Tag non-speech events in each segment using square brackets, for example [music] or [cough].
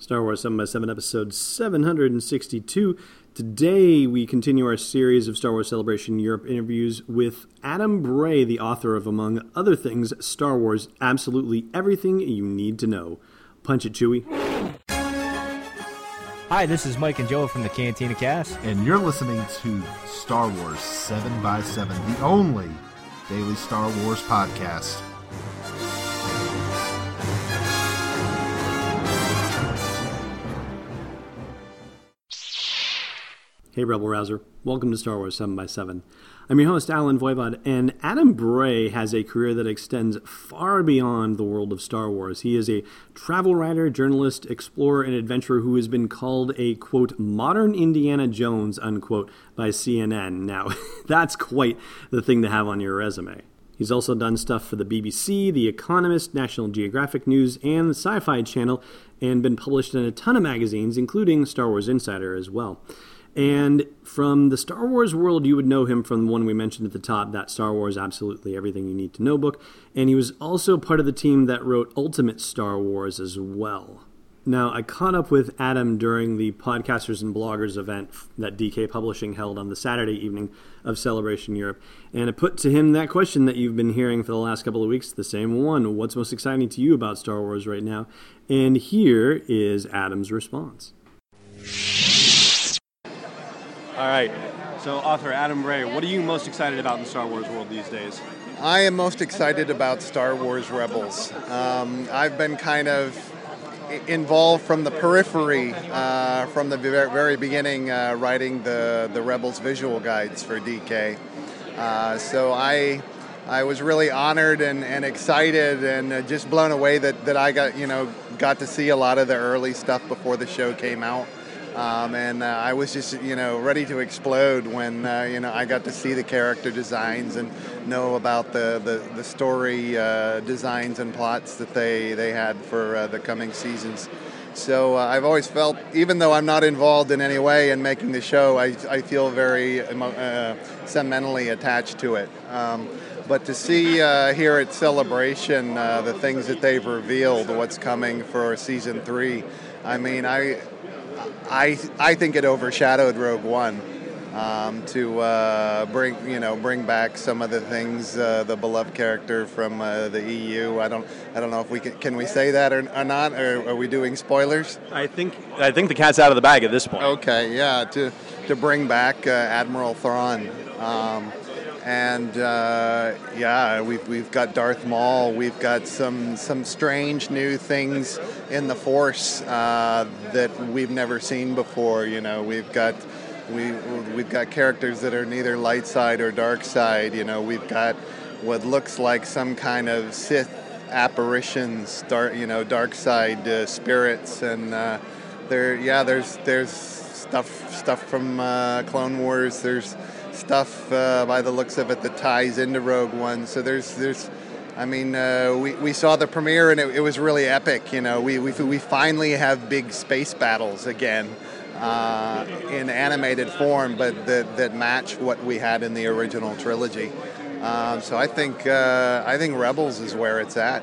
Star Wars 7 by 7 episode 762. Today we continue our series of Star Wars Celebration Europe interviews with Adam Bray, the author of, among other things, Star Wars Absolutely Everything You Need to Know. Punch it, Chewie. Hi, this is Mike and Joe from the Cantina Cast. And you're listening to Star Wars 7 by 7 the only daily Star Wars podcast. Hey, Rebel Rouser. Welcome to Star Wars 7 by 7 I'm your host, Allen Voivod, and Adam Bray has a career that extends far beyond the world of Star Wars. He is a travel writer, journalist, explorer, and adventurer who has been called a, quote, modern Indiana Jones, unquote, by CNN. Now, [laughs] that's quite the thing to have on your resume. He's also done stuff for the BBC, The Economist, National Geographic News, and the Sci Fi Channel, and been published in a ton of magazines, including Star Wars Insider as well. And from the Star Wars world, you would know him from the one we mentioned at the top, that Star Wars Absolutely Everything You Need to Know book. And he was also part of the team that wrote Ultimate Star Wars as well. Now, I caught up with Adam during the Podcasters and Bloggers event that DK Publishing held on the Saturday evening of Celebration Europe. And I put to him that question that you've been hearing for the last couple of weeks, the same one What's most exciting to you about Star Wars right now? And here is Adam's response. All right. So, author Adam Bray, what are you most excited about in the Star Wars world these days? I am most excited about Star Wars Rebels. Um, I've been kind of involved from the periphery, uh, from the very beginning, uh, writing the, the Rebels visual guides for DK. Uh, so I I was really honored and, and excited and uh, just blown away that, that I got you know got to see a lot of the early stuff before the show came out. Um, and uh, I was just, you know, ready to explode when, uh, you know, I got to see the character designs and know about the, the, the story uh, designs and plots that they, they had for uh, the coming seasons. So uh, I've always felt, even though I'm not involved in any way in making the show, I, I feel very uh, sentimentally attached to it. Um, but to see here at Celebration the things that they've revealed, what's coming for season three, I mean, I I I think it overshadowed Rogue One. Um, to uh, bring you know bring back some of the things uh, the beloved character from uh, the EU. I don't I don't know if we can can we say that or, or not or are we doing spoilers? I think I think the cat's out of the bag at this point. Okay, yeah, to to bring back uh, Admiral Thrawn. Um, and uh, yeah, we've we've got Darth Maul. We've got some some strange new things in the Force uh, that we've never seen before. You know, we've got we we've got characters that are neither light side or dark side. You know, we've got what looks like some kind of Sith apparitions, dark you know, dark side uh, spirits, and uh, there yeah, there's there's stuff stuff from uh, Clone Wars. There's stuff uh, by the looks of it that ties into Rogue One. So there's there's I mean, uh, we, we saw the premiere and it, it, was really epic. You know, we, we, we finally have big space battles again uh, in animated form, but that, that match what we had in the original trilogy. Um, so I think uh, I think Rebels is where it's at.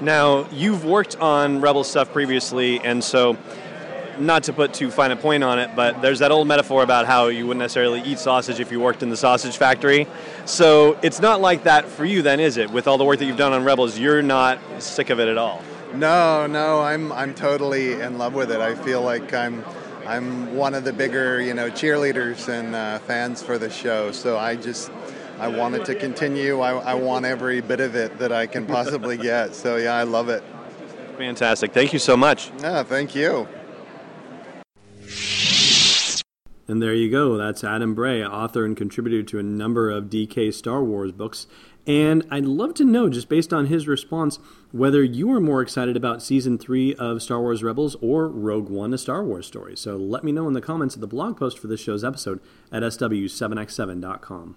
Now you've worked on Rebel stuff previously, and so not to put too fine a point on it, but there's that old metaphor about how you wouldn't necessarily eat sausage if you worked in the sausage factory. So it's not like that for you, then, is it? With all the work that you've done on Rebels, you're not sick of it at all. No, no, I'm I'm totally in love with it. I feel like I'm I'm one of the bigger, you know, cheerleaders and uh, fans for the show. So I just I want it to continue. I, I want every bit of it that I can possibly get. So yeah, I love it. Fantastic. Thank you so much. Yeah, thank you. And there you go. That's Adam Bray, author and contributor to a number of DK Star Wars books. And I'd love to know, just based on his response, whether you are more excited about season three of Star Wars Rebels or Rogue One, a Star Wars story. So let me know in the comments of the blog post for this show's episode at sw7x7.com.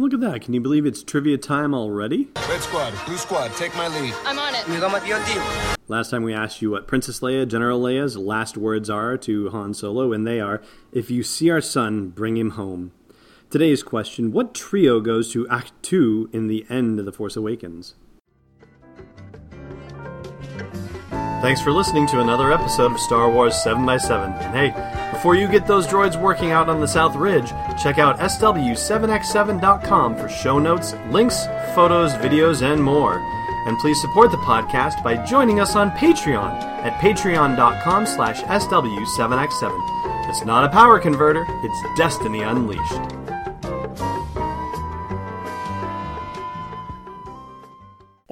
Look at that. Can you believe it's trivia time already? Red squad, blue squad, take my lead. I'm on it. Last time we asked you what Princess Leia, General Leia's last words are to Han Solo, and they are, If you see our son, bring him home. Today's question What trio goes to Act 2 in the end of The Force Awakens? Thanks for listening to another episode of Star Wars 7x7. And hey, before you get those droids working out on the South Ridge, check out SW7x7.com for show notes, links, photos, videos, and more. And please support the podcast by joining us on Patreon at patreon.com slash SW7x7. It's not a power converter, it's destiny unleashed.